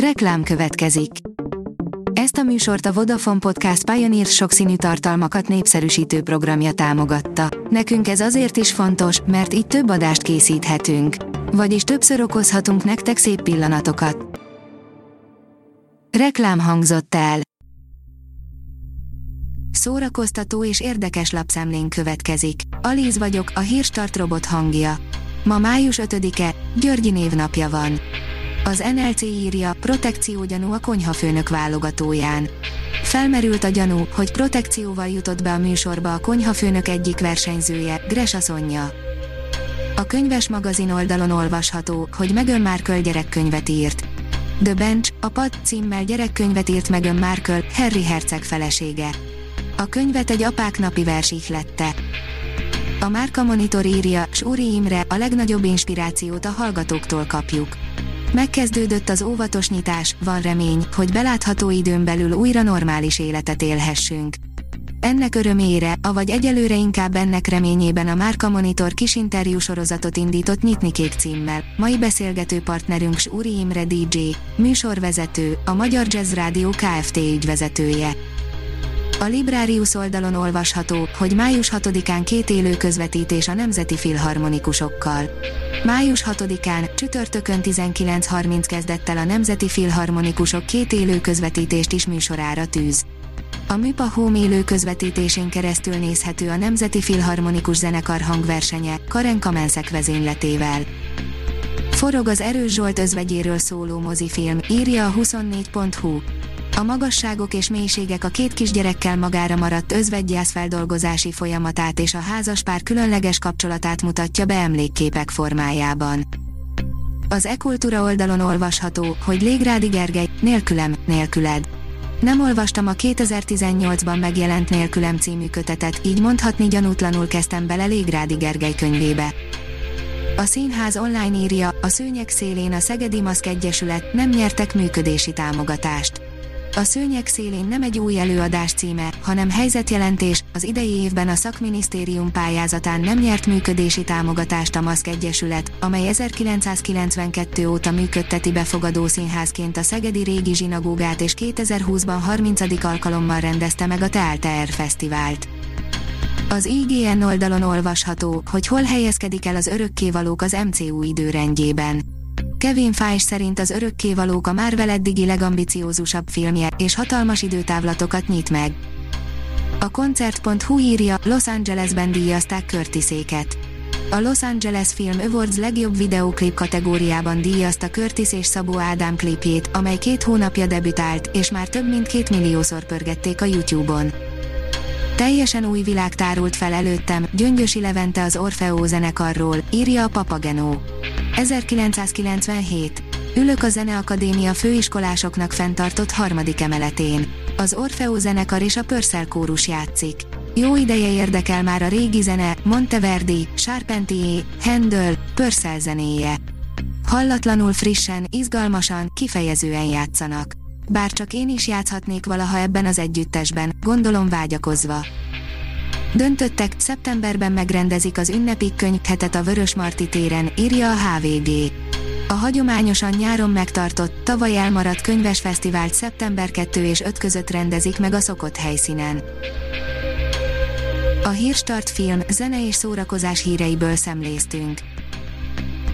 Reklám következik. Ezt a műsort a Vodafone Podcast Pioneer sokszínű tartalmakat népszerűsítő programja támogatta. Nekünk ez azért is fontos, mert így több adást készíthetünk. Vagyis többször okozhatunk nektek szép pillanatokat. Reklám hangzott el. Szórakoztató és érdekes lapszemlén következik. Alíz vagyok, a hírstart robot hangja. Ma május 5-e, Györgyi névnapja van. Az NLC írja, protekciógyanú a konyhafőnök válogatóján. Felmerült a gyanú, hogy protekcióval jutott be a műsorba a konyhafőnök egyik versenyzője, Gresa Sonja. A könyves magazin oldalon olvasható, hogy Meghan Markle gyerekkönyvet írt. The Bench, a Pad címmel gyerekkönyvet írt Meghan Markle, Harry Herceg felesége. A könyvet egy apák napi vers ihlette. A Márka Monitor írja, Súri Imre, a legnagyobb inspirációt a hallgatóktól kapjuk. Megkezdődött az óvatos nyitás, van remény, hogy belátható időn belül újra normális életet élhessünk. Ennek örömére, avagy egyelőre inkább ennek reményében a Márka Monitor kis interjú sorozatot indított Nyitni Kék címmel. Mai beszélgető partnerünk Súri Imre DJ, műsorvezető, a Magyar Jazz Rádió Kft. ügyvezetője. A Librarius oldalon olvasható, hogy május 6-án két élő közvetítés a Nemzeti Filharmonikusokkal. Május 6-án, csütörtökön 19.30 kezdett el a Nemzeti Filharmonikusok két élő közvetítést is műsorára tűz. A Műpa Home élő közvetítésén keresztül nézhető a Nemzeti Filharmonikus Zenekar hangversenye, Karen Kamenszek vezényletével. Forog az Erős Zsolt özvegyéről szóló mozifilm, írja a 24.hu. A magasságok és mélységek a két kisgyerekkel magára maradt özvegyjász feldolgozási folyamatát és a házaspár különleges kapcsolatát mutatja be emlékképek formájában. Az e-kultúra oldalon olvasható, hogy Légrádi Gergely, nélkülem, nélküled. Nem olvastam a 2018-ban megjelent Nélkülem című kötetet, így mondhatni gyanútlanul kezdtem bele Légrádi Gergely könyvébe. A színház online írja, a szőnyek szélén a Szegedi Maszk Egyesület nem nyertek működési támogatást. A szőnyek szélén nem egy új előadás címe, hanem helyzetjelentés, az idei évben a szakminisztérium pályázatán nem nyert működési támogatást a Maszk Egyesület, amely 1992 óta működteti befogadó színházként a Szegedi Régi Zsinagógát és 2020-ban 30. alkalommal rendezte meg a Teálteer Fesztivált. Az IGN oldalon olvasható, hogy hol helyezkedik el az örökkévalók az MCU időrendjében. Kevin Feige szerint az örökkévalók a Marvel eddigi legambiciózusabb filmje, és hatalmas időtávlatokat nyit meg. A koncert.hu írja, Los Angelesben díjazták Curtiséket. A Los Angeles Film Awards legjobb videóklip kategóriában díjazta Curtis és Szabó Ádám klipjét, amely két hónapja debütált, és már több mint két milliószor pörgették a YouTube-on. Teljesen új világ tárult fel előttem, Gyöngyösi Levente az Orfeó zenekarról, írja a Papagenó. 1997. Ülök a Zeneakadémia főiskolásoknak fenntartott harmadik emeletén. Az Orfeó zenekar és a Pörszel kórus játszik. Jó ideje érdekel már a régi zene, Monteverdi, Charpentier, Handel, Pörszel zenéje. Hallatlanul frissen, izgalmasan, kifejezően játszanak. Bár csak én is játszhatnék valaha ebben az együttesben, gondolom vágyakozva. Döntöttek, szeptemberben megrendezik az ünnepi könyvhetet a Vörösmarty téren, írja a HVG. A hagyományosan nyáron megtartott, tavaly elmaradt könyvesfesztivált szeptember 2 és 5 között rendezik meg a szokott helyszínen. A Hírstart film, zene és szórakozás híreiből szemléztünk.